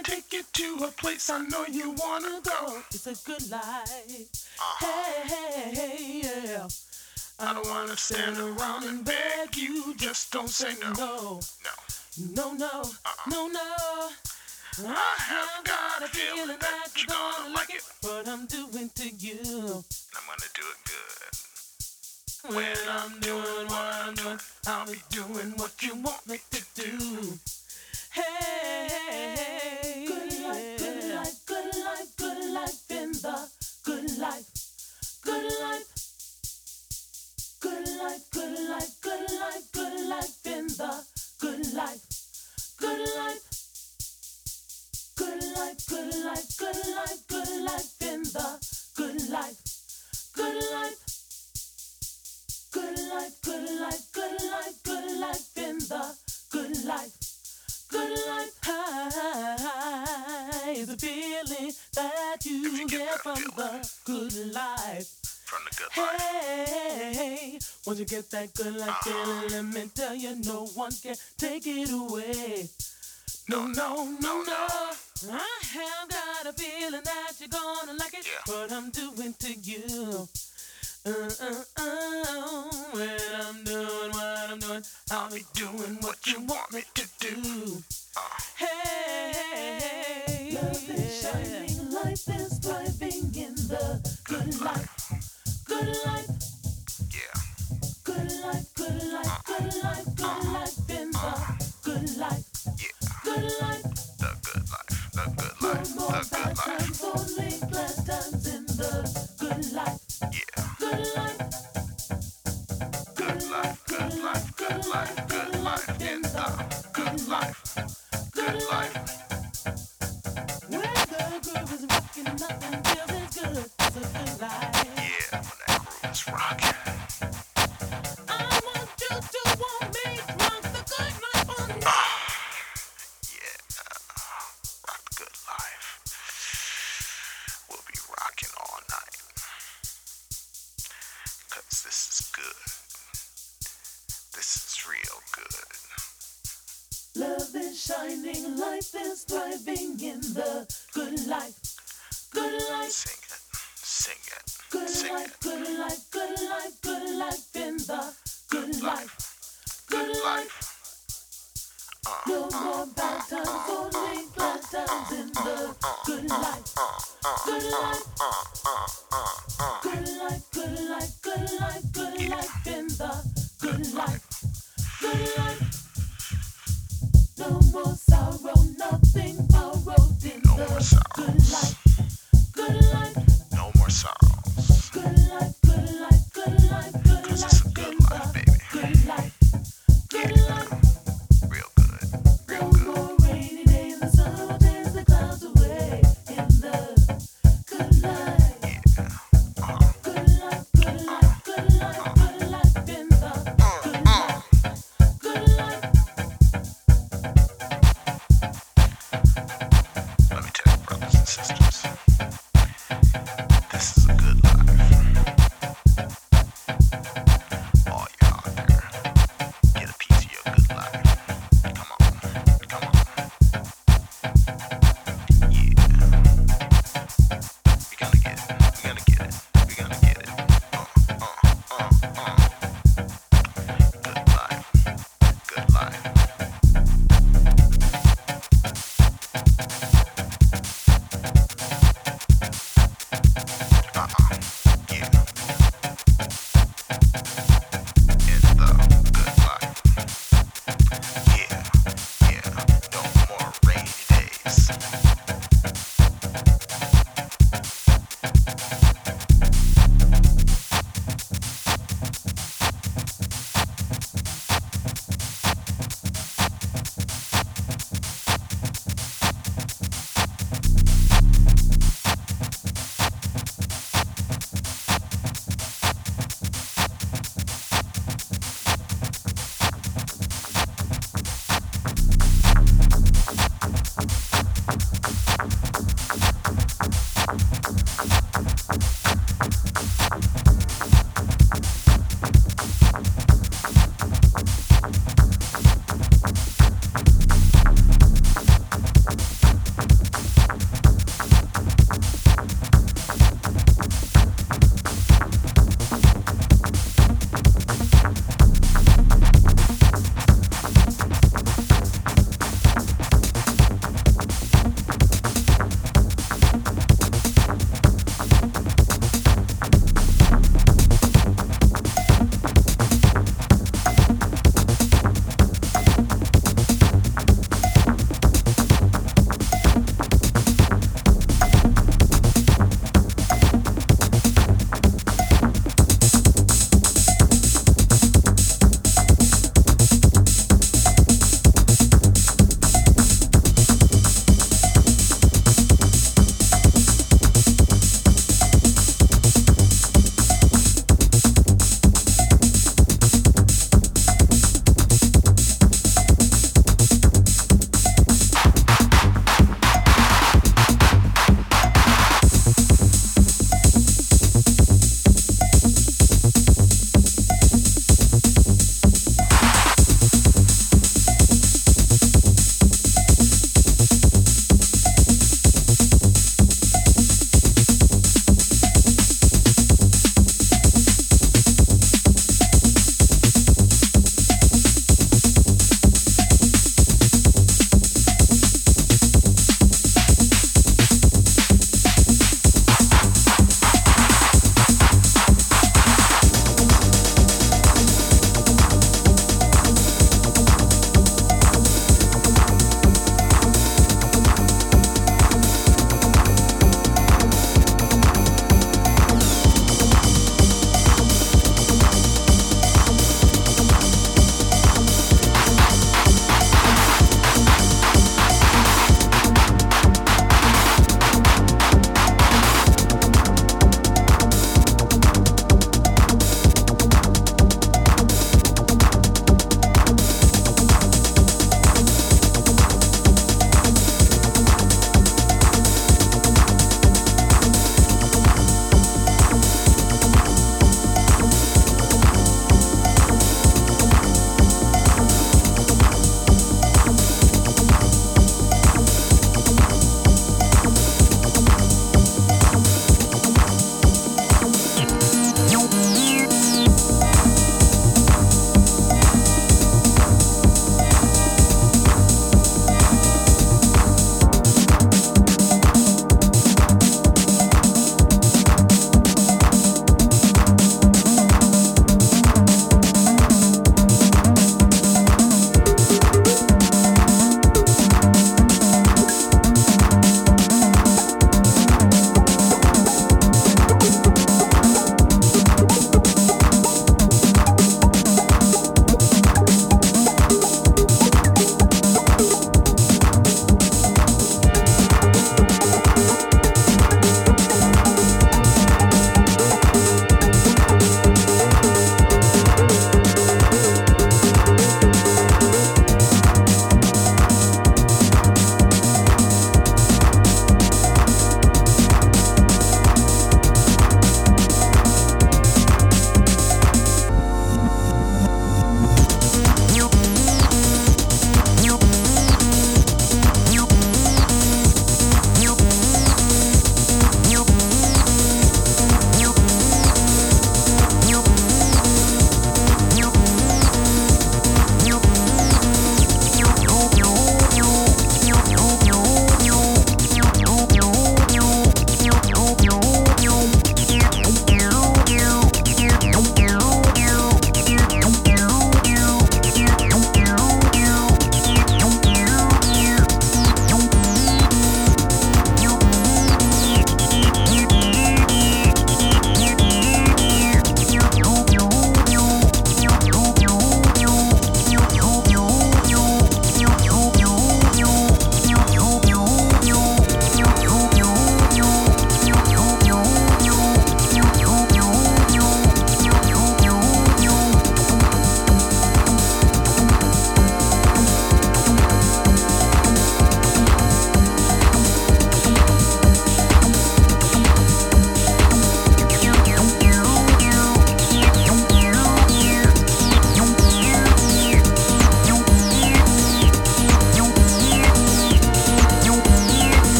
me take you to a place I know you wanna go. It's a good life. Uh-huh. Hey, hey, yeah. I don't wanna stand around and beg you. Just don't say no. No, No. no, no, no, no. I have got a feeling that you're gonna like it. What I'm doing to you. I'm gonna do it good. When I'm doing what I'm doing, I'll be doing what you want me to do. Hey, life. Good life. Good life, good life, good life, good life in the good life. Good life. Good life, good life, good life, good life in the good life. Good life. Good life, good life, good life, good life in the good life. Good life. high is a feeling that you you get get from feeling. the good life. From the good life. Hey, once you get that good life ah. feeling, let me tell you, no one can take it away. No, no, no, no. I have got a feeling that you're gonna like it. Yeah. What I'm doing to you. Uh, uh, uh, when I'm doing what I'm doing, I'll be doing what you want me to do. Hey, Love is shining, life is thriving in the good life. Good life, Yeah. good life, good life, good life, good life in the good life. Yeah. Good life, The good life. The good no life. more The good life. times, only glad times in the good life.